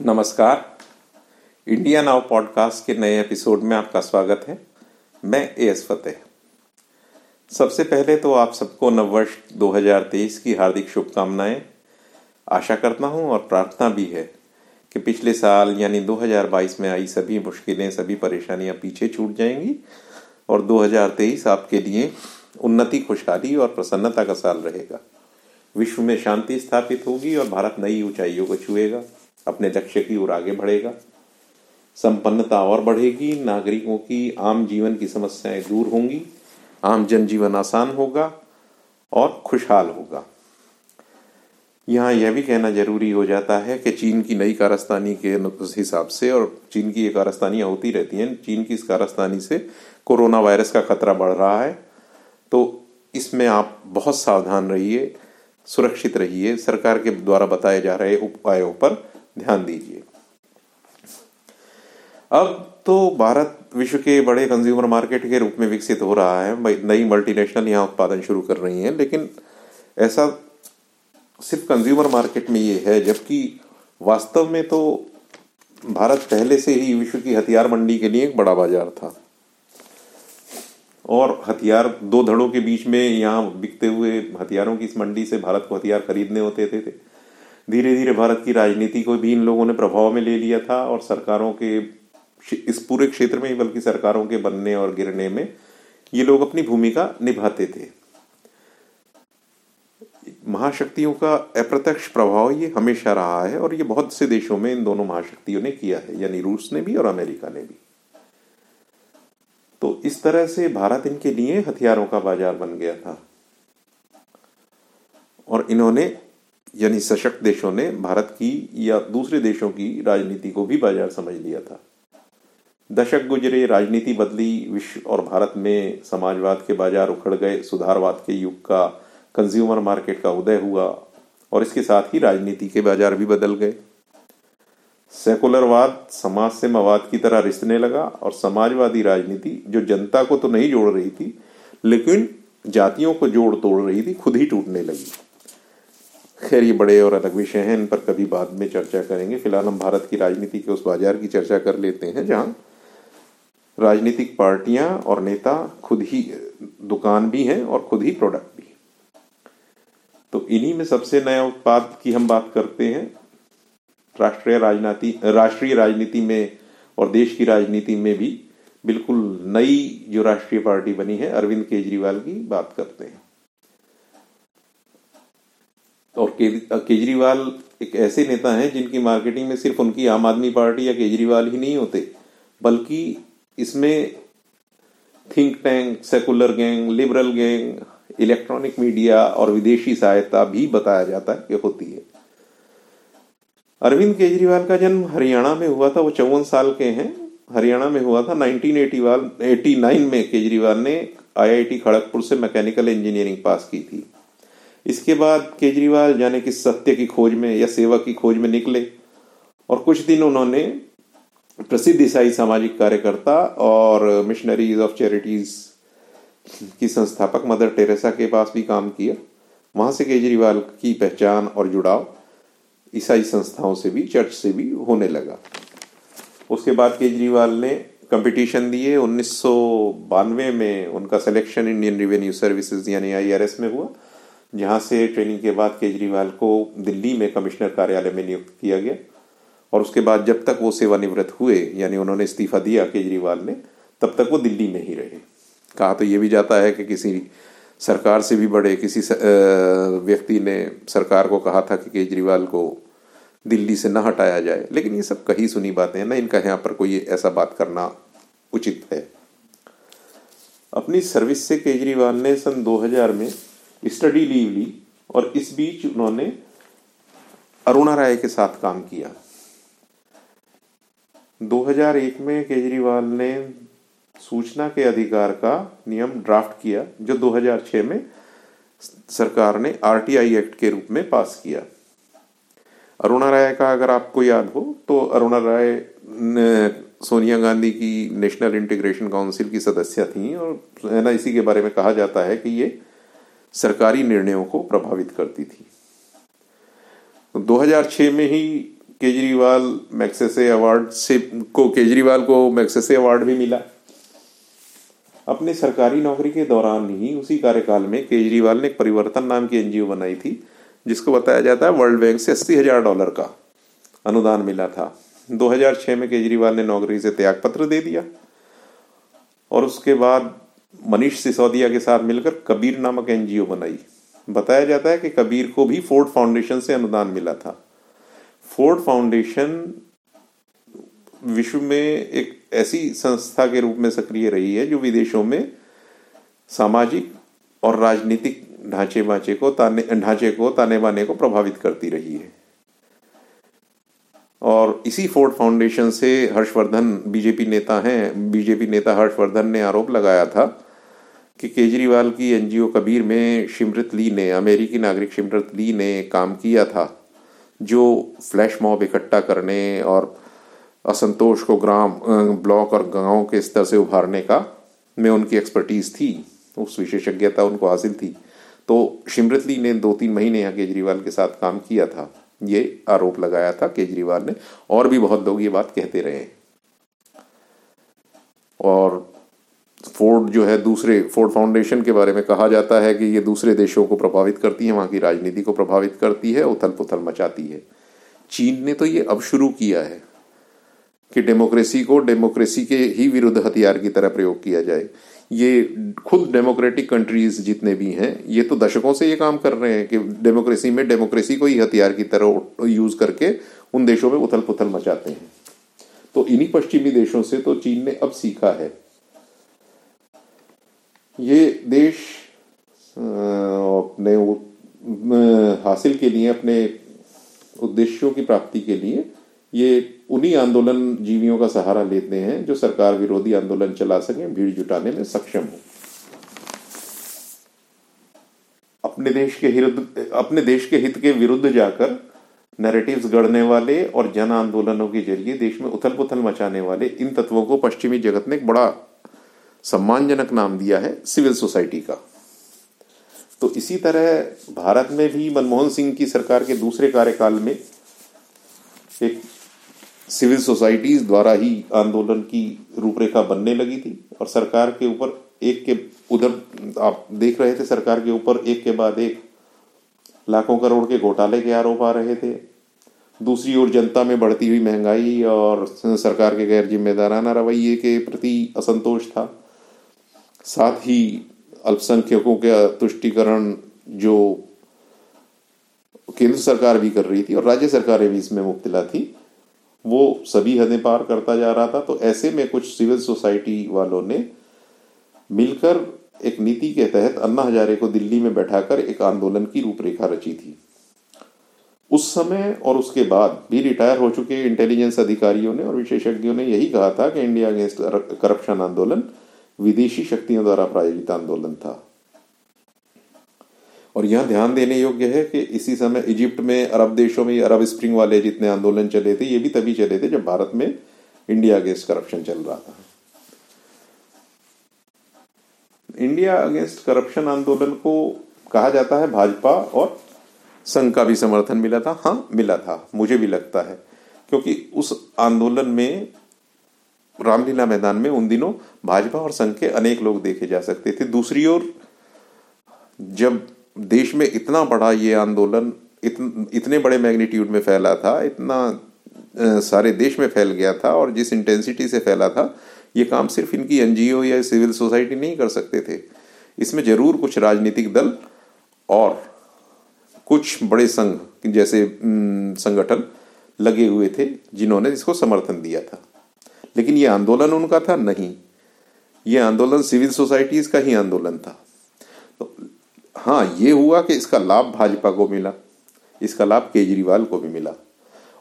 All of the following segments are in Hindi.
नमस्कार। इंडिया नाउ पॉडकास्ट के नए एपिसोड में आपका स्वागत है। मैं ए एस फतेह सबसे पहले तो आप सबको नववर्ष 2023 की हार्दिक शुभकामनाएँ। आशा करता हूँ और प्रार्थना भी है कि पिछले साल यानी 2022 में आई सभी मुश्किलें, सभी परेशानियाँ पीछे छूट जाएँगी और 2023 आपके लिए उन्नति, खुशहाली और प्रसन्नता का साल रहेगा। विश्व में शांति स्थापित होगी और भारत नई ऊंचाइयों को छुएगा। अपने लक्ष्य की ओर आगे बढ़ेगा। संपन्नता और बढ़ेगी, नागरिकों की आम जीवन की समस्याएँ दूर होंगी, आम जनजीवन आसान होगा और खुशहाल होगा। यहाँ यह भी कहना ज़रूरी हो जाता है कि चीन की नई कारस्तानी के हिसाब से और चीन की ये कारस्तानियाँ होती रहती हैं, चीन की इस कारस्तानी से कोरोना वायरस का खतरा बढ़ रहा है। तो इसमें आप बहुत सावधान रहिए, सुरक्षित रहिए। सरकार के द्वारा बताए जा रहे उपायों पर ध्यान दीजिए। अब तो भारत विश्व के बड़े कंज्यूमर मार्केट के रूप में विकसित हो रहा है। नई मल्टीनेशनल यहाँ उत्पादन शुरू कर रही हैं लेकिन ऐसा सिर्फ़ कंज्यूमर मार्केट में ये है जबकि वास्तव में तो भारत पहले से ही विश्व की हथियार मंडी के लिए एक बड़ा बाज़ार था। और हथियार दो धड़ों के बीच में यहाँ बिकते हुए हथियारों की इस मंडी से भारत को हथियार खरीदने होते थे, थे। धीरे धीरे भारत की राजनीति को भी इन लोगों ने प्रभाव में ले लिया था और सरकारों के इस पूरे क्षेत्र में ही बल्कि सरकारों के बनने और गिरने में ये लोग अपनी भूमिका निभाते थे। महाशक्तियों का अप्रत्यक्ष प्रभाव ये हमेशा रहा है और ये बहुत से देशों में इन दोनों महाशक्तियों ने किया है, यानी रूस ने भी और अमेरिका ने भी। तो इस तरह से भारत इनके लिए हथियारों का बाज़ार बन गया था। और इन्होंने यानी सशक्त देशों ने भारत की या दूसरे देशों की राजनीति को भी बाज़ार समझ लिया था। दशक गुजरे, राजनीति बदली, विश्व और भारत में समाजवाद के बाज़ार उखड़ गए, सुधारवाद के युग का कंज्यूमर मार्केट का उदय हुआ और इसके साथ ही राजनीति के बाज़ार भी बदल गए। सेकुलरवाद समाज से मवाद की तरह रिश्तने लगा और समाजवादी राजनीति, जो जनता को तो नहीं जोड़ रही थी, लेकिन जातियों को जोड़ तोड़ रही थी, खुद ही टूटने लगी। खैर, ये बड़े और अलग विषय हैं, इन पर कभी बाद में चर्चा करेंगे। फ़िलहाल हम भारत की राजनीति के उस बाज़ार की चर्चा कर लेते हैं, जहाँ राजनीतिक पार्टियाँ और नेता खुद ही दुकान भी हैं और खुद ही प्रोडक्ट भी तो इन्हीं में सबसे नया उत्पाद की हम बात करते हैं। राष्ट्रीय राजनीति राष्ट्रीय राजनीति में और देश की राजनीति में भी बिल्कुल नई जो राष्ट्रीय पार्टी बनी है, अरविंद केजरीवाल की बात करते हैं। और केजरीवाल एक ऐसे नेता हैं जिनकी मार्केटिंग में सिर्फ़ उनकी आम आदमी पार्टी या केजरीवाल ही नहीं होते, बल्कि इसमें think tank secular gang liberal gang electronic media और विदेशी सहायता भी बताया जाता है कि होती है। अरविंद केजरीवाल का जन्म हरियाणा में हुआ था, वो चौवन साल के हैं। हरियाणा में हुआ था 1989 में केजरीवाल ने आईआईटी खड़गपुर से मैकेनिकल इंजीनियरिंग पास की थी। इसके बाद केजरीवाल जाने कि सत्य की खोज में या सेवा की खोज में निकले और कुछ दिन उन्होंने प्रसिद्ध ईसाई सामाजिक कार्यकर्ता और मिशनरीज ऑफ़ चैरिटीज की संस्थापक मदर टेरेसा के पास भी काम किया। वहाँ से केजरीवाल की पहचान और जुड़ाव ईसाई संस्थाओं से भी चर्च से भी होने लगा। उसके बाद केजरीवाल ने कंपटीशन दिए। उन्नीस सौ बानवे में उनका सिलेक्शन इंडियन रिवेन्यू सर्विसेज़ यानी आईआरएस में हुआ। जहाँ से ट्रेनिंग के बाद केजरीवाल को दिल्ली में कमिश्नर कार्यालय में नियुक्त किया गया। और उसके बाद जब तक वो सेवानिवृत्त हुए, यानी उन्होंने इस्तीफा दिया केजरीवाल ने, तब तक वो दिल्ली में ही रहे। कहा तो ये भी जाता है कि किसी सरकार से भी बड़े किसी व्यक्ति ने सरकार को कहा था कि केजरीवाल को दिल्ली से न हटाया जाए। लेकिन ये सब कही सुनी बातें हैं ना, इनका यहाँ पर कोई ऐसा बात करना उचित है। अपनी सर्विस से केजरीवाल ने सन 2000 में स्टडी लीव ली और इस बीच उन्होंने अरुणा राय के साथ काम किया। 2001 में केजरीवाल ने सूचना के अधिकार का नियम ड्राफ्ट किया, जो 2006 में सरकार ने आरटीआई एक्ट के रूप में पास किया। अरुणा राय का अगर आपको याद हो तो अरुणा राय सोनिया गांधी की नेशनल इंटीग्रेशन काउंसिल की सदस्य थी और ना, इसी के बारे में कहा जाता है कि ये सरकारी निर्णयों को प्रभावित करती थी। 2006 में ही केजरीवाल मैक्सेसे अवार्ड से को केजरीवाल को मैक्सेसे अवार्ड भी मिला। अपने सरकारी नौकरी के दौरान ही उसी कार्यकाल में केजरीवाल ने एक परिवर्तन नाम की एनजीओ बनाई थी, जिसको बताया जाता है वर्ल्ड बैंक से अस्सी हज़ार डॉलर का अनुदान मिला था। 2006 में केजरीवाल ने नौकरी से त्यागपत्र दे दिया और उसके बाद मनीष सिसोदिया के साथ मिलकर कबीर नामक एनजीओ बनाई। बताया जाता है कि कबीर को भी फोर्ड फाउंडेशन से अनुदान मिला था। फोर्ड फाउंडेशन विश्व में एक ऐसी संस्था के रूप में सक्रिय रही है जो विदेशों में सामाजिक और राजनीतिक ढांचे बांचे को ताने, ढांचे को ताने बाने को प्रभावित करती रही है। और इसी फोर्ड फाउंडेशन से हर्षवर्धन बीजेपी नेता हैं। बीजेपी नेता हर्षवर्धन ने आरोप लगाया था कि केजरीवाल की एनजीओ कबीर में शिमरत ली ने, अमेरिकी नागरिक शिमृत ली ने काम किया था, जो फ्लैश मॉब इकट्ठा करने और असंतोष को ग्राम ब्लॉक और गाँव के स्तर से उभारने का में उनकी एक्सपर्टीज थी, उस विशेषज्ञता उनको हासिल थी। तो शिमृत ली ने दो तीन महीने यहाँ केजरीवाल के साथ काम किया था। ये आरोप लगाया था केजरीवाल ने, और भी बहुत लोग ये बात कहते रहे और फोर्ड जो है, दूसरे फोर्ड फाउंडेशन के बारे में कहा जाता है कि ये दूसरे देशों को प्रभावित करती है, वहाँ की राजनीति को प्रभावित करती है उथल पुथल मचाती है। चीन ने तो ये अब शुरू किया है कि डेमोक्रेसी को, डेमोक्रेसी के ही विरुद्ध हथियार की तरह प्रयोग किया जाए। ये खुद डेमोक्रेटिक कंट्रीज़ जितने भी हैं, ये तो दशकों से ये काम कर रहे हैं कि डेमोक्रेसी में डेमोक्रेसी को ही हथियार की तरह यूज़ करके उन देशों में उथल पुथल मचाते हैं। तो इन्हीं पश्चिमी देशों से तो चीन ने अब सीखा है। ये देश अपने हासिल के लिए, अपने उद्देश्यों की प्राप्ति के लिए ये उन्हीं आंदोलन जीवियों का सहारा लेते हैं जो सरकार विरोधी आंदोलन चला सके, भीड़ जुटाने में सक्षम हो। अपने देश के हित अपने देश के हित के विरुद्ध जाकर नैरेटिव्स गढ़ने वाले और जन आंदोलनों के ज़रिए देश में उथल पुथल मचाने वाले इन तत्वों को पश्चिमी जगत ने एक बड़ा सम्मानजनक नाम दिया है, सिविल सोसाइटी का। तो इसी तरह भारत में भी मनमोहन सिंह की सरकार के दूसरे कार्यकाल में एक सिविल सोसाइटीज द्वारा ही आंदोलन की रूपरेखा बनने लगी थी और सरकार के ऊपर एक के उधर, आप देख रहे थे, सरकार के ऊपर एक के बाद एक लाखों करोड़ के घोटाले के आरोप आ रहे थे। दूसरी ओर जनता में बढ़ती हुई महँगाई और सरकार के गैर जिम्मेदाराना रवैये के प्रति असंतोष था। साथ ही अल्पसंख्यकों के तुष्टिकरण जो केंद्र सरकार भी कर रही थी और राज्य सरकारें भी इसमें मुब्तला थी। वो सभी हदें पार करता जा रहा था तो ऐसे में कुछ सिविल सोसाइटी वालों ने मिलकर एक नीति के तहत अन्ना हजारे को दिल्ली में बैठाकर एक आंदोलन की रूपरेखा रची थी। उस समय और उसके बाद भी रिटायर हो चुके इंटेलिजेंस अधिकारियों ने और विशेषज्ञों ने यही कहा था कि इंडिया अगेंस्ट करप्शन आंदोलन विदेशी शक्तियों द्वारा प्रायोजित आंदोलन था। और यहाँ ध्यान देने योग्य है कि इसी समय इजिप्ट में, अरब देशों में, अरब स्प्रिंग वाले जितने आंदोलन चले थे, ये भी तभी चले थे जब भारत में इंडिया अगेंस्ट करप्शन चल रहा था। इंडिया अगेंस्ट करप्शन आंदोलन को कहा जाता है, भाजपा और संघ का भी समर्थन मिला था। हाँ मिला था, मुझे भी लगता है, क्योंकि उस आंदोलन में, रामलीला मैदान में उन दिनों भाजपा और संघ के अनेक लोग देखे जा सकते थे। दूसरी ओर, जब देश में इतना बड़ा ये आंदोलन इत, इतने बड़े मैग्नीट्यूड में फैला था इतना सारे देश में फैल गया था और जिस इंटेंसिटी से फैला था ये काम सिर्फ़ इनकी एनजीओ या सिविल सोसाइटी नहीं कर सकते थे। इसमें ज़रूर कुछ राजनीतिक दल और कुछ बड़े संघ जैसे संगठन लगे हुए थे जिन्होंने इसको समर्थन दिया था। लेकिन ये आंदोलन उनका था नहीं। ये आंदोलन सिविल सोसाइटीज का ही आंदोलन था। तो हाँ ये हुआ कि इसका लाभ भाजपा को मिला। इसका लाभ केजरीवाल को भी मिला।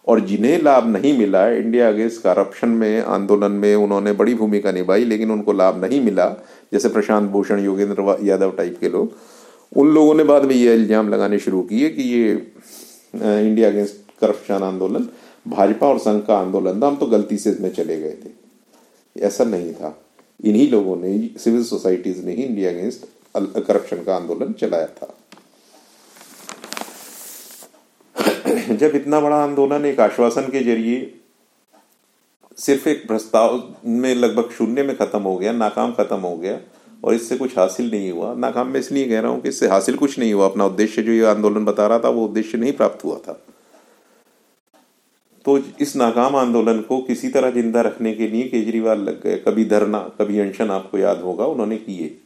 और जिन्हें लाभ नहीं मिला इंडिया अगेंस्ट करप्शन में, आंदोलन में उन्होंने बड़ी भूमिका निभाई, लेकिन उनको लाभ नहीं मिला, जैसे प्रशांत भूषण, योगेंद्र यादव टाइप के लोग। उन लोगों ने बाद में ये इल्ज़ाम लगाने शुरू किए कि ये इंडिया अगेंस्ट करप्शन आंदोलन भाजपा और संघ का आंदोलन था। हम तो गलती से इसमें चले गए थे। ऐसा नहीं था। इन्हीं लोगों ने सिविल सोसाइटीज ने ही इंडिया अगेंस्ट करप्शन का आंदोलन चलाया था। जब इतना बड़ा आंदोलन एक आश्वासन के ज़रिए सिर्फ़ एक प्रस्ताव में लगभग शून्य में खत्म हो गया, नाकाम खत्म हो गया और इससे कुछ हासिल नहीं हुआ। नाकाम मैं इसलिए कह रहा हूँ कि इससे हासिल कुछ नहीं हुआ। अपना उद्देश्य जो ये आंदोलन बता रहा था, वो उद्देश्य नहीं प्राप्त हुआ था। तो इस नाकाम आंदोलन को किसी तरह ज़िंदा रखने के लिए केजरीवाल लग गए। कभी धरना, कभी अनशन आपको याद होगा, उन्होंने किए।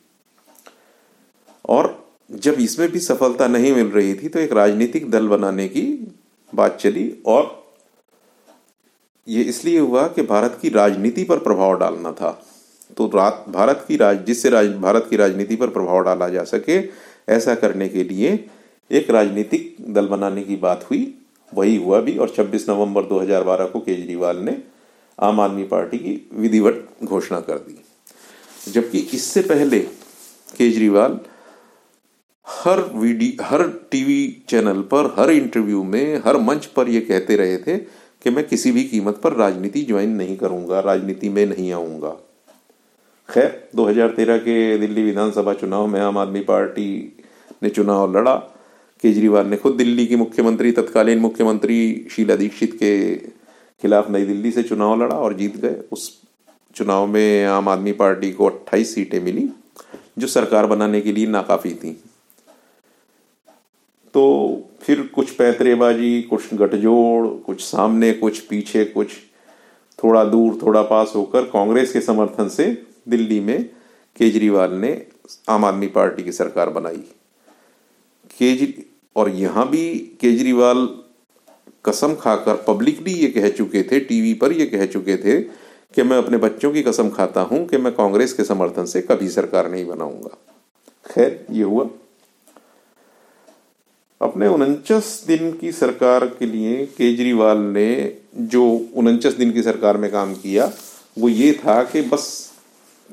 और जब इसमें भी सफलता नहीं मिल रही थी तो एक राजनीतिक दल बनाने की बात चली और ये इसलिए हुआ कि भारत की राजनीति पर प्रभाव डालना था। तो रात भारत की राज जिससे राज, भारत की राजनीति पर प्रभाव डाला जा सके ऐसा करने के लिए एक राजनीतिक दल बनाने की बात हुई। वही हुआ भी और 26 नवंबर 2012 को केजरीवाल ने आम आदमी पार्टी की विधिवत घोषणा कर दी। जबकि इससे पहले केजरीवाल हर वीडियो हर टीवी चैनल पर, हर इंटरव्यू में, हर मंच पर ये कहते रहे थे कि मैं किसी भी कीमत पर राजनीति ज्वाइन नहीं करूँगा, राजनीति में नहीं आऊँगा। खैर 2013 के दिल्ली विधानसभा चुनाव में आम आदमी पार्टी ने चुनाव लड़ा। केजरीवाल ने खुद दिल्ली की मुख्यमंत्री, तत्कालीन मुख्यमंत्री शीला दीक्षित के खिलाफ नई दिल्ली से चुनाव लड़ा और जीत गए। उस चुनाव में आम आदमी पार्टी को 28 सीटें मिली, जो सरकार बनाने के लिए नाकाफी थी। तो फिर कुछ पैतरेबाजी, कुछ गठजोड़, कुछ सामने, कुछ पीछे, कुछ थोड़ा दूर, थोड़ा पास होकर कांग्रेस के समर्थन से दिल्ली में केजरीवाल ने आम आदमी पार्टी की सरकार बनाई। केजरी और यहाँ भी केजरीवाल कसम खाकर पब्लिकली ये कह चुके थे, टीवी पर ये कह चुके थे कि मैं अपने बच्चों की कसम खाता हूँ कि मैं कांग्रेस के समर्थन से कभी सरकार नहीं बनाऊँगा। खैर, ये हुआ। अपने उनचास दिन की सरकार के लिए केजरीवाल ने जो उनचास दिन की सरकार में काम किया, वो ये था कि बस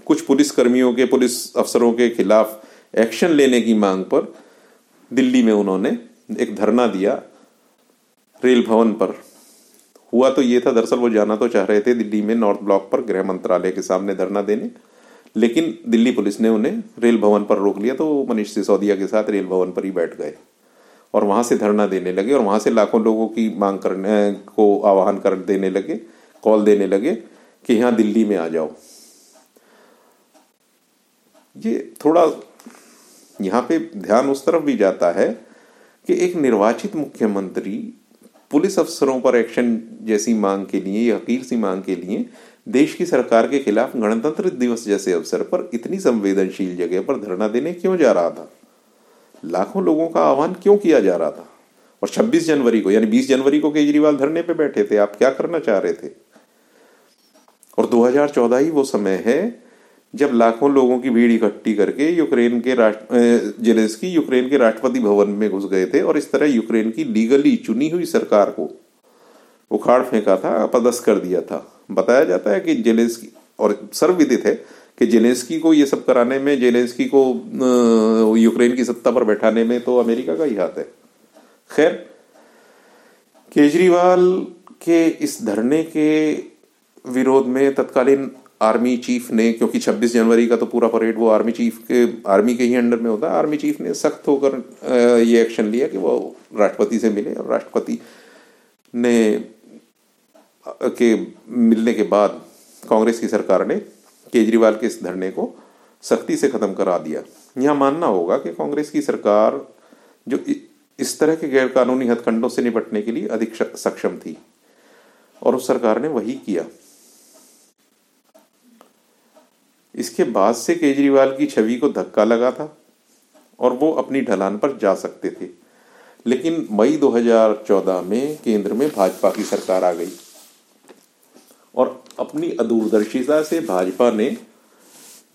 कुछ पुलिस कर्मियों के, पुलिस अफसरों के खिलाफ एक्शन लेने की मांग पर दिल्ली में उन्होंने एक धरना दिया रेल भवन पर। हुआ तो ये था, दरअसल वो जाना तो चाह रहे थे दिल्ली में नॉर्थ ब्लॉक पर गृह मंत्रालय के सामने धरना देने, लेकिन दिल्ली पुलिस ने उन्हें रेल भवन पर रोक लिया तो मनीष सिसोदिया के साथ रेल भवन पर ही बैठ गए। और वहाँ से धरना देने लगे और वहाँ से लाखों लोगों की मांग करने को आह्वान कर देने लगे, कॉल देने लगे कि यहाँ दिल्ली में आ जाओ। ये थोड़ा यहाँ पे ध्यान उस तरफ़ भी जाता है कि एक निर्वाचित मुख्यमंत्री पुलिस अफसरों पर एक्शन जैसी मांग के लिए, या हकीर सी मांग के लिए देश की सरकार के खिलाफ गणतंत्र दिवस जैसे अवसर पर इतनी संवेदनशील जगह पर धरना देने क्यों जा रहा था? लाखों लोगों का आह्वान क्यों किया जा रहा था? और 26 जनवरी को, यानी 20 जनवरी को केजरीवाल धरने पे बैठे थे, आप क्या करना चाह रहे थे? और 2014 ही वो समय है, जब लाखों लोगों की भीड़ इकट्ठी करके यूक्रेन के राष्ट्र जेलेंस्की यूक्रेन के राष्ट्रपति भवन में घुस गए थे, और इस तरह यूक्रेन की लीगली चुनी हुई सरकार को उखाड़ फेंका था, अपदस्थ कर दिया था। बताया जाता है कि जेलेंस्की, और सर्वविदित है कि जेलेंस्की को ये सब कराने में, जेलेंस्की को यूक्रेन की सत्ता पर बैठाने में तो अमेरिका का ही हाथ है। खैर, केजरीवाल के इस धरने के विरोध में तत्कालीन आर्मी चीफ ने, क्योंकि 26 जनवरी का तो पूरा परेड वो आर्मी चीफ के, आर्मी के ही अंडर में होता है आर्मी चीफ ने सख्त होकर ये एक्शन लिया कि वो राष्ट्रपति से मिले और राष्ट्रपति ने के मिलने के बाद कांग्रेस की सरकार ने केजरीवाल के इस धरने को सख्ती से खत्म करा दिया। यह मानना होगा कि कांग्रेस की सरकार जो इस तरह के गैर कानूनी हथकंडों से निपटने के लिए अधिक सक्षम थी, और उस सरकार ने वही किया। इसके बाद से केजरीवाल की छवि को धक्का लगा था, और वो अपनी ढलान पर जा सकते थे। लेकिन मई 2014 में केंद्र में भाजपा की सरकार आ गई। अपनी अदूरदर्शिता से भाजपा ने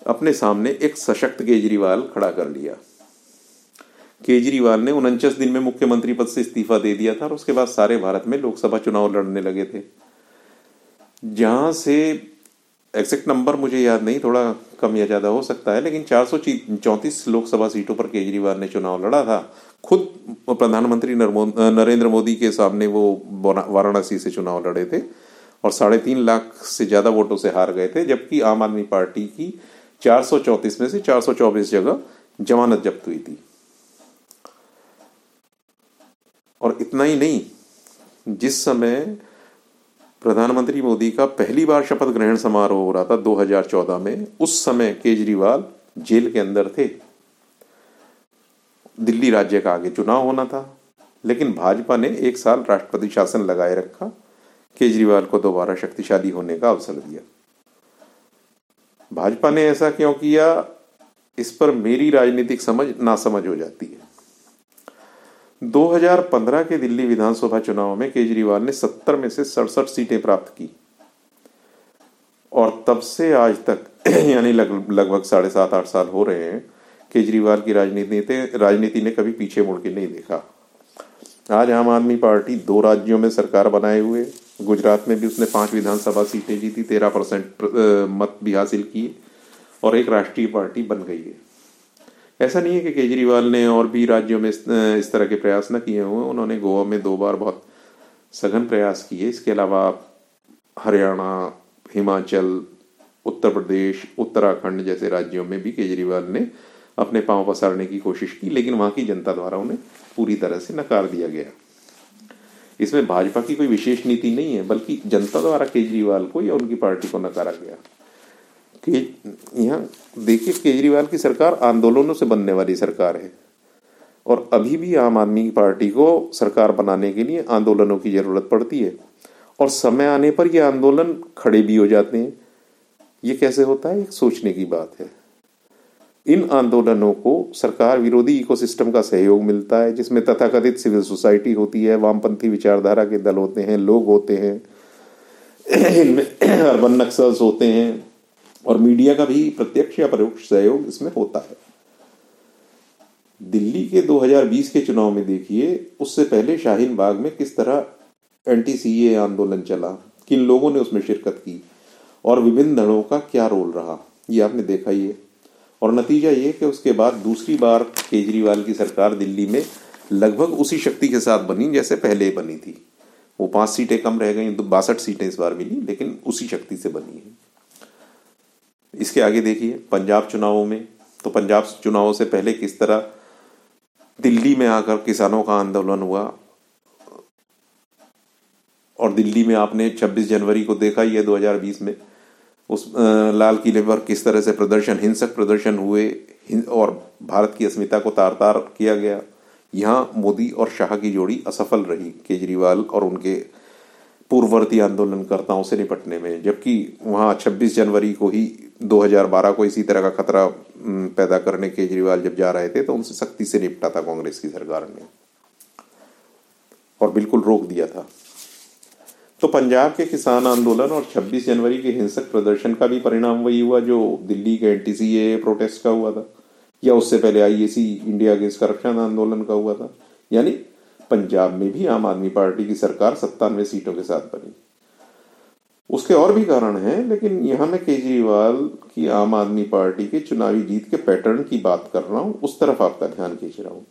अपने सामने एक सशक्त केजरीवाल खड़ा कर लिया। केजरीवाल ने उनचास दिन में मुख्यमंत्री पद से इस्तीफा दे दिया था और उसके बाद सारे भारत में लोकसभा चुनाव लड़ने लगे थे। जहाँ से एग्जैक्ट नंबर मुझे याद नहीं, थोड़ा कम या ज़्यादा हो सकता है, लेकिन चार सौ चौंतीस लोकसभा सीटों पर केजरीवाल ने चुनाव लड़ा था। खुद प्रधानमंत्री नरेंद्र मोदी के सामने वो वाराणसी से चुनाव लड़े थे। और साढ़े तीन लाख से ज़्यादा वोटों से हार गए थे, जबकि आम आदमी पार्टी की चार सौ चौंतीस में से चार सौ चौबीस जगह जमानत जब्त हुई थी। और इतना ही नहीं, जिस समय प्रधानमंत्री मोदी का पहली बार शपथ ग्रहण समारोह हो रहा था 2014 में, उस समय केजरीवाल जेल के अंदर थे। दिल्ली राज्य का आगे चुनाव होना था, लेकिन भाजपा ने एक साल राष्ट्रपति शासन लगाए रखा केजरीवाल को दोबारा शक्तिशाली होने का अवसर दिया। भाजपा ने ऐसा क्यों किया? इस पर मेरी राजनीतिक समझ ना समझ हो जाती है। 2015 के दिल्ली विधानसभा चुनाव में केजरीवाल ने 70 में से सड़सठ सीटें प्राप्त की। और तब से आज तक यानी लग, लगभग साढ़े सात आठ साल हो रहे हैं केजरीवाल की राजनीति राजनीति ने कभी पीछे मुड़ के नहीं देखा। आज आम आदमी पार्टी दो राज्यों में सरकार बनाए हुए गुजरात में भी उसने पाँच विधानसभा सीटें जीती, तेरह परसेंट मत भी हासिल किए और एक राष्ट्रीय पार्टी बन गई है। ऐसा नहीं है कि केजरीवाल ने और भी राज्यों में इस तरह के प्रयास न किए हुए उन्होंने गोवा में दो बार बहुत सघन प्रयास किए। इसके अलावा हरियाणा, हिमाचल, उत्तर प्रदेश, उत्तराखंड जैसे राज्यों में भी केजरीवाल ने अपने पाँव पसारने की कोशिश की, लेकिन वहाँ की जनता द्वारा उन्हें पूरी तरह से नकार दिया गया। इसमें भाजपा की कोई विशेष नीति नहीं है, बल्कि जनता द्वारा केजरीवाल को या उनकी पार्टी को नकारा गया। कि यहाँ देखिए, केजरीवाल की सरकार आंदोलनों से बनने वाली सरकार है। और अभी भी आम आदमी पार्टी को सरकार बनाने के लिए आंदोलनों की ज़रूरत पड़ती है। और समय आने पर ये आंदोलन खड़े भी हो जाते हैं। ये कैसे होता है? एक सोचने की बात है। इन आंदोलनों को सरकार विरोधी इकोसिस्टम का सहयोग मिलता है, जिसमें तथाकथित सिविल सोसाइटी होती है, वामपंथी विचारधारा के दल होते हैं, लोग होते हैं, इनमें अर्बन नक्सल्स होते हैं, और मीडिया का भी प्रत्यक्ष या परोक्ष सहयोग इसमें होता है। दिल्ली के 2020 के चुनाव में देखिए, उससे पहले शाहीन बाग में किस तरह सीए आंदोलन चला, किन लोगों ने उसमें शिरकत की, और विभिन्न दलों का क्या रोल रहा, ये आपने देखा ही है। और नतीजा ये कि उसके बाद दूसरी बार केजरीवाल की सरकार दिल्ली में लगभग उसी शक्ति के साथ बनी जैसे पहले बनी थी। वो पाँच सीटें कम रह गई तो बासठ सीटें इस बार मिली, लेकिन उसी शक्ति से बनी है। इसके आगे देखिए, पंजाब चुनावों में तो पंजाब चुनावों से पहले किस तरह दिल्ली में आकर किसानों का आंदोलन हुआ? और दिल्ली में आपने 26 जनवरी को देखा ही है 2020 में उस लाल किले पर किस तरह से प्रदर्शन, हिंसक प्रदर्शन हुए और भारत की अस्मिता को तार तार किया गया। यहाँ मोदी और शाह की जोड़ी असफल रही। केजरीवाल और उनके पूर्ववर्ती आंदोलनकर्ताओं से निपटने में, जबकि वहाँ 26 जनवरी को ही 2012 को इसी तरह का खतरा पैदा करने केजरीवाल जब जा रहे थे तो उनसे सख्ती से निपटा था कांग्रेस की सरकार ने। और बिल्कुल रोक दिया था। तो पंजाब के किसान आंदोलन और 26 जनवरी के हिंसक प्रदर्शन का भी परिणाम वही हुआ जो दिल्ली के एनटीसीए प्रोटेस्ट का हुआ था, या उससे पहले आईएसी इंडिया अगेंस्ट करप्शन आंदोलन का हुआ था। यानी पंजाब में भी आम आदमी पार्टी की सरकार सत्तानवे सीटों के साथ बनी। उसके और भी कारण हैं, लेकिन यहाँ मैं केजरीवाल की आम आदमी पार्टी के चुनावी जीत के पैटर्न की बात कर रहा हूँ, उस तरफ़ आपका ध्यान खींच रहा हूँ।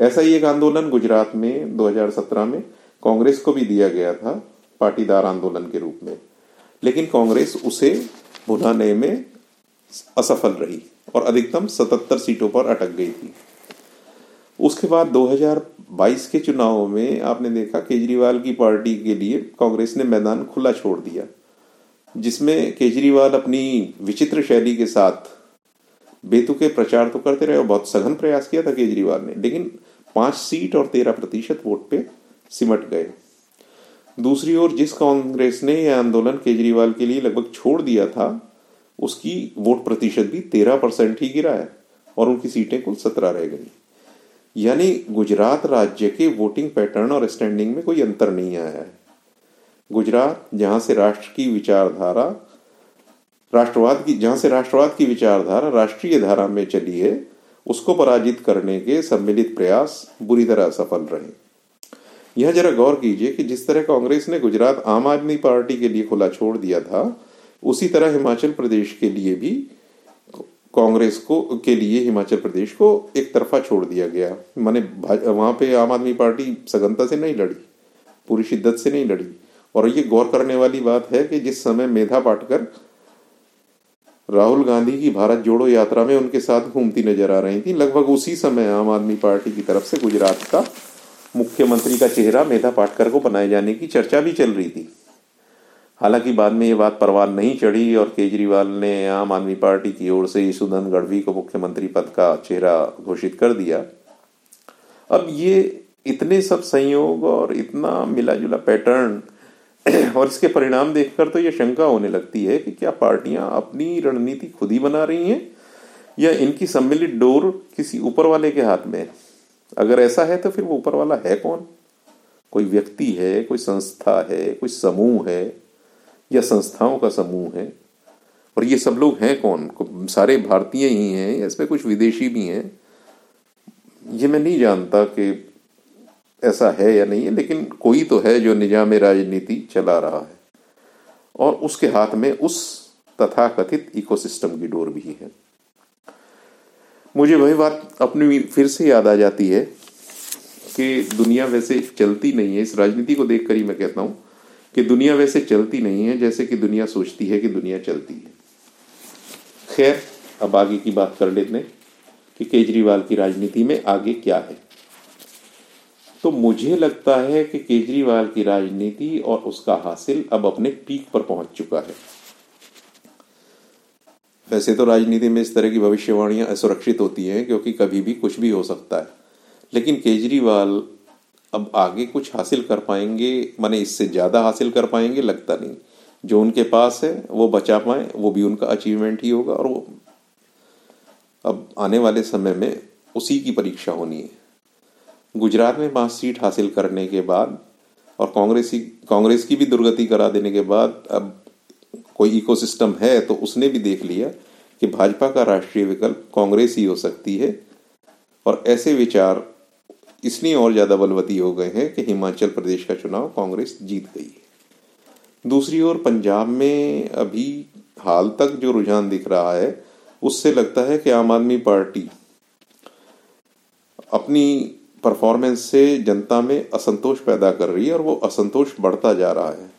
ऐसा ही एक आंदोलन गुजरात में 2017 में कांग्रेस को भी दिया गया था पाटीदार आंदोलन के रूप में। लेकिन कांग्रेस उसे भुनाने में असफल रही और अधिकतम 77 सीटों पर अटक गई थी। उसके बाद 2022 के चुनाव में आपने देखा केजरीवाल की पार्टी के लिए कांग्रेस ने मैदान खुला छोड़ दिया, जिसमें केजरीवाल अपनी विचित्र शैली के साथ बेतुके प्रचार तो करते रहे और बहुत सघन प्रयास किया था केजरीवाल ने, लेकिन पाँच सीट और तेरह प्रतिशत वोट पे सिमट गए। दूसरी ओर जिस कांग्रेस ने यह आंदोलन केजरीवाल के लिए लगभग छोड़ दिया था, उसकी वोट प्रतिशत भी तेरह परसेंट ही गिरा है और उनकी सीटें कुल सत्रह रह गई। यानी गुजरात राज्य के वोटिंग पैटर्न और स्टैंडिंग में कोई अंतर नहीं आया है। गुजरात, जहाँ से राष्ट्र की विचारधारा, राष्ट्रवाद की, जहाँ से राष्ट्रवाद की विचारधारा राष्ट्रीय धारा में चली है, उसको पराजित करने के सम्मिलित प्रयास बुरी तरह सफल रहे। यह जरा गौर कीजिए कि जिस तरह कांग्रेस ने गुजरात आम आदमी पार्टी के लिए खुला छोड़ दिया था, उसी तरह हिमाचल प्रदेश के लिए भी कांग्रेस को, के लिए हिमाचल प्रदेश को एक तरफा छोड़ दिया गया। माने वहाँ पे आम आदमी पार्टी सघनता से नहीं लड़ी, पूरी शिद्दत से नहीं लड़ी। और ये गौर करने वाली बात है कि जिस समय मेधा पाटकर राहुल गांधी की भारत जोड़ो यात्रा में उनके साथ घूमती नज़र आ रही थी, लगभग उसी समय आम आदमी पार्टी की तरफ़ से गुजरात का मुख्यमंत्री का चेहरा मेधा पाटकर को बनाए जाने की चर्चा भी चल रही थी। हालाँकि बाद में ये बात परवान नहीं चढ़ी और केजरीवाल ने आम आदमी पार्टी की ओर से यशुधन गढ़वी को मुख्यमंत्री पद का चेहरा घोषित कर दिया। अब ये इतने सब संयोग और इतना मिला जुला पैटर्न और इसके परिणाम देखकर तो ये शंका होने लगती है कि क्या पार्टियाँ अपनी रणनीति खुद ही बना रही हैं या इनकी सम्मिलित डोर किसी ऊपर वाले के हाथ में है? अगर ऐसा है तो फिर वो ऊपर वाला है कौन? कोई व्यक्ति है, कोई संस्था है, कोई समूह है, या संस्थाओं का समूह है? और ये सब लोग हैं कौन? सारे भारतीय ही हैं, या इसमें कुछ विदेशी भी हैं? ये मैं नहीं जानता कि ऐसा है या नहीं है, लेकिन कोई तो है जो निज़ाम राजनीति चला रहा है। और उसके हाथ में उस तथाकथित इकोसिस्टम की डोर भी है। मुझे वही बात अपनी फिर से याद आ जाती है कि दुनिया वैसे चलती नहीं है। इस राजनीति को देखकर ही मैं कहता हूँ कि दुनिया वैसे चलती नहीं है, जैसे कि दुनिया सोचती है कि दुनिया चलती है। खैर, अब आगे की बात कर लेते हैं कि केजरीवाल की राजनीति में आगे क्या है। तो मुझे लगता है कि केजरीवाल की राजनीति और उसका हासिल अब अपने पीक पर पहुँच चुका है। वैसे तो राजनीति में इस तरह की भविष्यवाणियाँ असुरक्षित होती हैं, क्योंकि कभी भी कुछ भी हो सकता है। लेकिन केजरीवाल अब आगे कुछ हासिल कर पाएँगे, माने इससे ज़्यादा हासिल कर पाएँगे, लगता नहीं। जो उनके पास है, वो बचा पाए, वो भी उनका अचीवमेंट ही होगा, और वो अब आने वाले समय में उसी की परीक्षा होनी है। गुजरात में पाँच सीट हासिल करने के बाद और कांग्रेसी, कांग्रेस की भी दुर्गति करा देने के बाद अब कोई इकोसिस्टम है तो उसने भी देख लिया कि भाजपा का राष्ट्रीय विकल्प कांग्रेस ही हो सकती है। और ऐसे विचार इसलिए और ज़्यादा बलवती हो गए हैं कि हिमाचल प्रदेश का चुनाव कांग्रेस जीत गई है। दूसरी ओर पंजाब में अभी हाल तक जो रुझान दिख रहा है, उससे लगता है कि आम आदमी पार्टी अपनी परफॉर्मेंस से जनता में असंतोष पैदा कर रही है और वो असंतोष बढ़ता जा रहा है।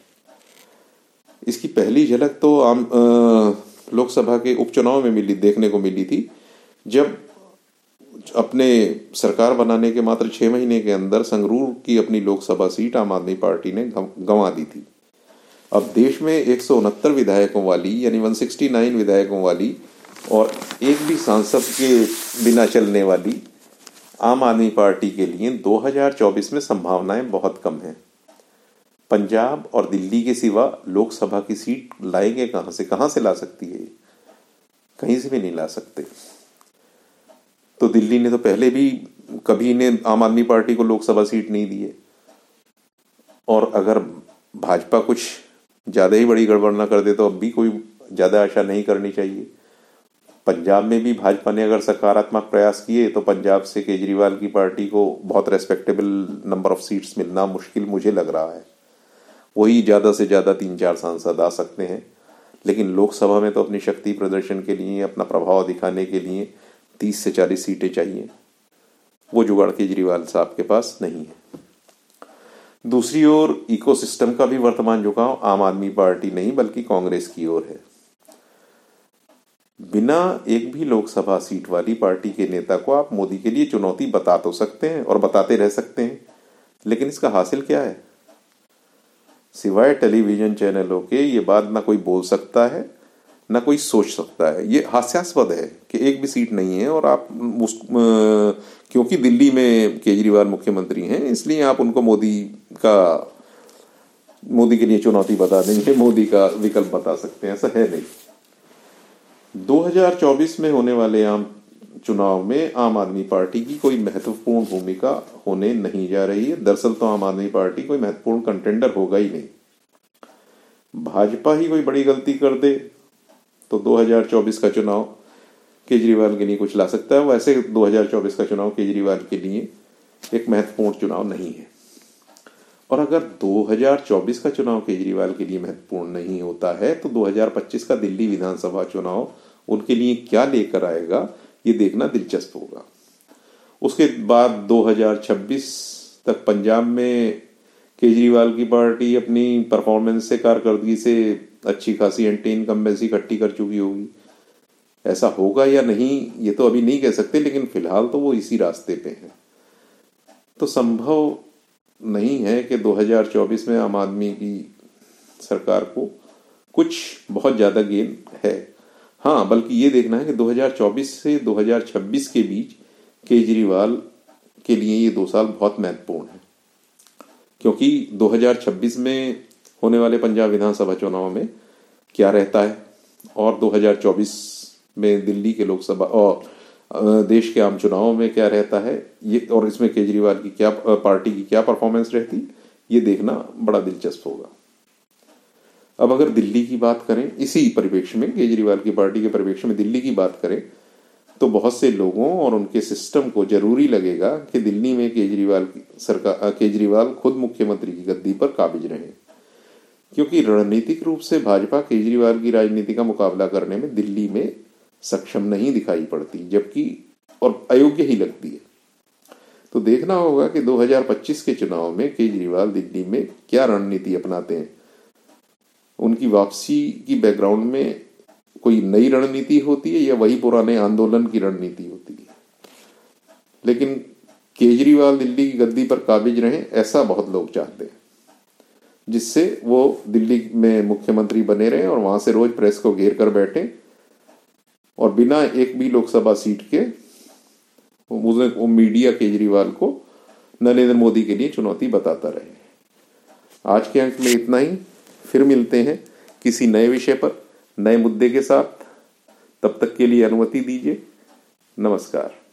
इसकी पहली झलक तो आम लोकसभा के उपचुनाव में मिली, देखने को मिली थी। जब अपने सरकार बनाने के मात्र छह महीने के अंदर संगरूर की अपनी लोकसभा सीट आम आदमी पार्टी ने गंवा दी थी। अब देश में एक सौ उनहत्तर विधायकों वाली, यानी 169 विधायकों वाली और एक भी सांसद के बिना चलने वाली आम आदमी पार्टी के लिए 2024 में संभावनाएँ बहुत कम हैं। पंजाब और दिल्ली के सिवा लोकसभा की सीट लाएँगे कहाँ से? कहाँ से ला सकती है कहीं से भी नहीं ला सकते। तो दिल्ली ने तो पहले भी कभी ने आम आदमी पार्टी को लोकसभा सीट नहीं दी है। और अगर भाजपा कुछ ज़्यादा ही बड़ी गड़बड़ ना कर दे तो अब भी कोई ज़्यादा आशा नहीं करनी चाहिए। पंजाब में भी भाजपा ने अगर सकारात्मक प्रयास किए तो पंजाब से केजरीवाल की पार्टी को बहुत रेस्पेक्टेबल नंबर ऑफ़ सीट्स मिलना मुश्किल मुझे लग रहा है। वही ज़्यादा से ज़्यादा तीन चार सांसद आ सकते हैं। लेकिन लोकसभा में तो अपनी शक्ति प्रदर्शन के लिए, अपना प्रभाव दिखाने के लिए तीस से चालीस सीटें चाहिए। वो जुगाड़ केजरीवाल साहब के पास नहीं है। दूसरी ओर, इकोसिस्टम का भी वर्तमान झुकाव आम आदमी पार्टी नहीं, बल्कि कांग्रेस की ओर है। बिना एक भी लोकसभा सीट वाली पार्टी के नेता को आप मोदी के लिए चुनौती बता तो सकते हैं और बताते रह सकते हैं। लेकिन इसका हासिल क्या है? सिवाय टेलीविज़न चैनलों के, ये बात ना कोई बोल सकता है, ना कोई सोच सकता है। ये हास्यास्पद है कि एक भी सीट नहीं है और आप उस क्योंकि दिल्ली में केजरीवाल मुख्यमंत्री हैं, इसलिए आप उनको मोदी का, मोदी के लिए चुनौती बता देंगे मोदी का विकल्प बता सकते हैं, ऐसा है नहीं। 2024 में होने वाले आम चुनाव में आम आदमी पार्टी की कोई महत्वपूर्ण भूमिका होने नहीं जा रही है। दरअसल तो आम आदमी पार्टी कोई महत्वपूर्ण कंटेंडर होगा ही नहीं। भाजपा ही कोई बड़ी गलती कर दे तो 2024 का चुनाव केजरीवाल के लिए कुछ ला सकता है। वैसे 2024 का चुनाव केजरीवाल के लिए एक महत्वपूर्ण चुनाव नहीं है। और अगर 2024 का चुनाव केजरीवाल के लिए महत्वपूर्ण नहीं होता है तो 2025 का दिल्ली विधानसभा चुनाव उनके लिए क्या लेकर आएगा? ये देखना दिलचस्प होगा। उसके बाद 2026 तक पंजाब में केजरीवाल की पार्टी अपनी परफॉर्मेंस से, कारकर्दगी से अच्छी खासी एंटी इनकम्बेंसी इकट्ठी कर चुकी होगी। ऐसा होगा या नहीं, ये तो अभी नहीं कह सकते, लेकिन फ़िलहाल तो वो इसी रास्ते पे है। तो संभव नहीं है कि 2024 में आम आदमी की सरकार को कुछ बहुत ज़्यादा गेन है। हाँ बल्कि ये देखना है कि 2024 से 2026 के बीच केजरीवाल के लिए ये दो साल बहुत महत्वपूर्ण है। क्योंकि 2026 में होने वाले पंजाब विधानसभा चुनाव में क्या रहता है? और 2024 में दिल्ली के लोकसभा और देश के आम चुनाव में क्या रहता है? ये, और इसमें केजरीवाल की क्या पार्टी की क्या परफॉर्मेंस रहती? ये देखना बड़ा दिलचस्प होगा। अब अगर दिल्ली की बात करें, इसी परिप्रेक्ष्य में, केजरीवाल की पार्टी के परिप्रेक्ष्य में दिल्ली की बात करें तो बहुत से लोगों और उनके सिस्टम को ज़रूरी लगेगा कि दिल्ली में केजरीवाल सरकार केजरीवाल खुद मुख्यमंत्री की गद्दी पर काबिज रहे। क्योंकि रणनीतिक रूप से भाजपा केजरीवाल की राजनीति का मुकाबला करने में दिल्ली में सक्षम नहीं दिखाई पड़ती, जबकि, और अयोग्य ही लगती है। तो देखना होगा कि 2025 के चुनाव में केजरीवाल दिल्ली में क्या रणनीति अपनाते हैं। उनकी वापसी की बैकग्राउंड में कोई नई रणनीति होती है या वही पुराने आंदोलन की रणनीति होती है? लेकिन केजरीवाल दिल्ली की गद्दी पर काबिज रहे, ऐसा बहुत लोग चाहते हैं, जिससे वो दिल्ली में मुख्यमंत्री बने रहे और वहाँ से रोज प्रेस को घेर कर बैठे और बिना एक भी लोकसभा सीट के वो मीडिया केजरीवाल को नरेंद्र मोदी के लिए चुनौती बताता रहे। आज के अंक में इतना ही। फिर मिलते हैं किसी नए विषय पर, नए मुद्दे के साथ। तब तक के लिए अनुमति दीजिए। नमस्कार।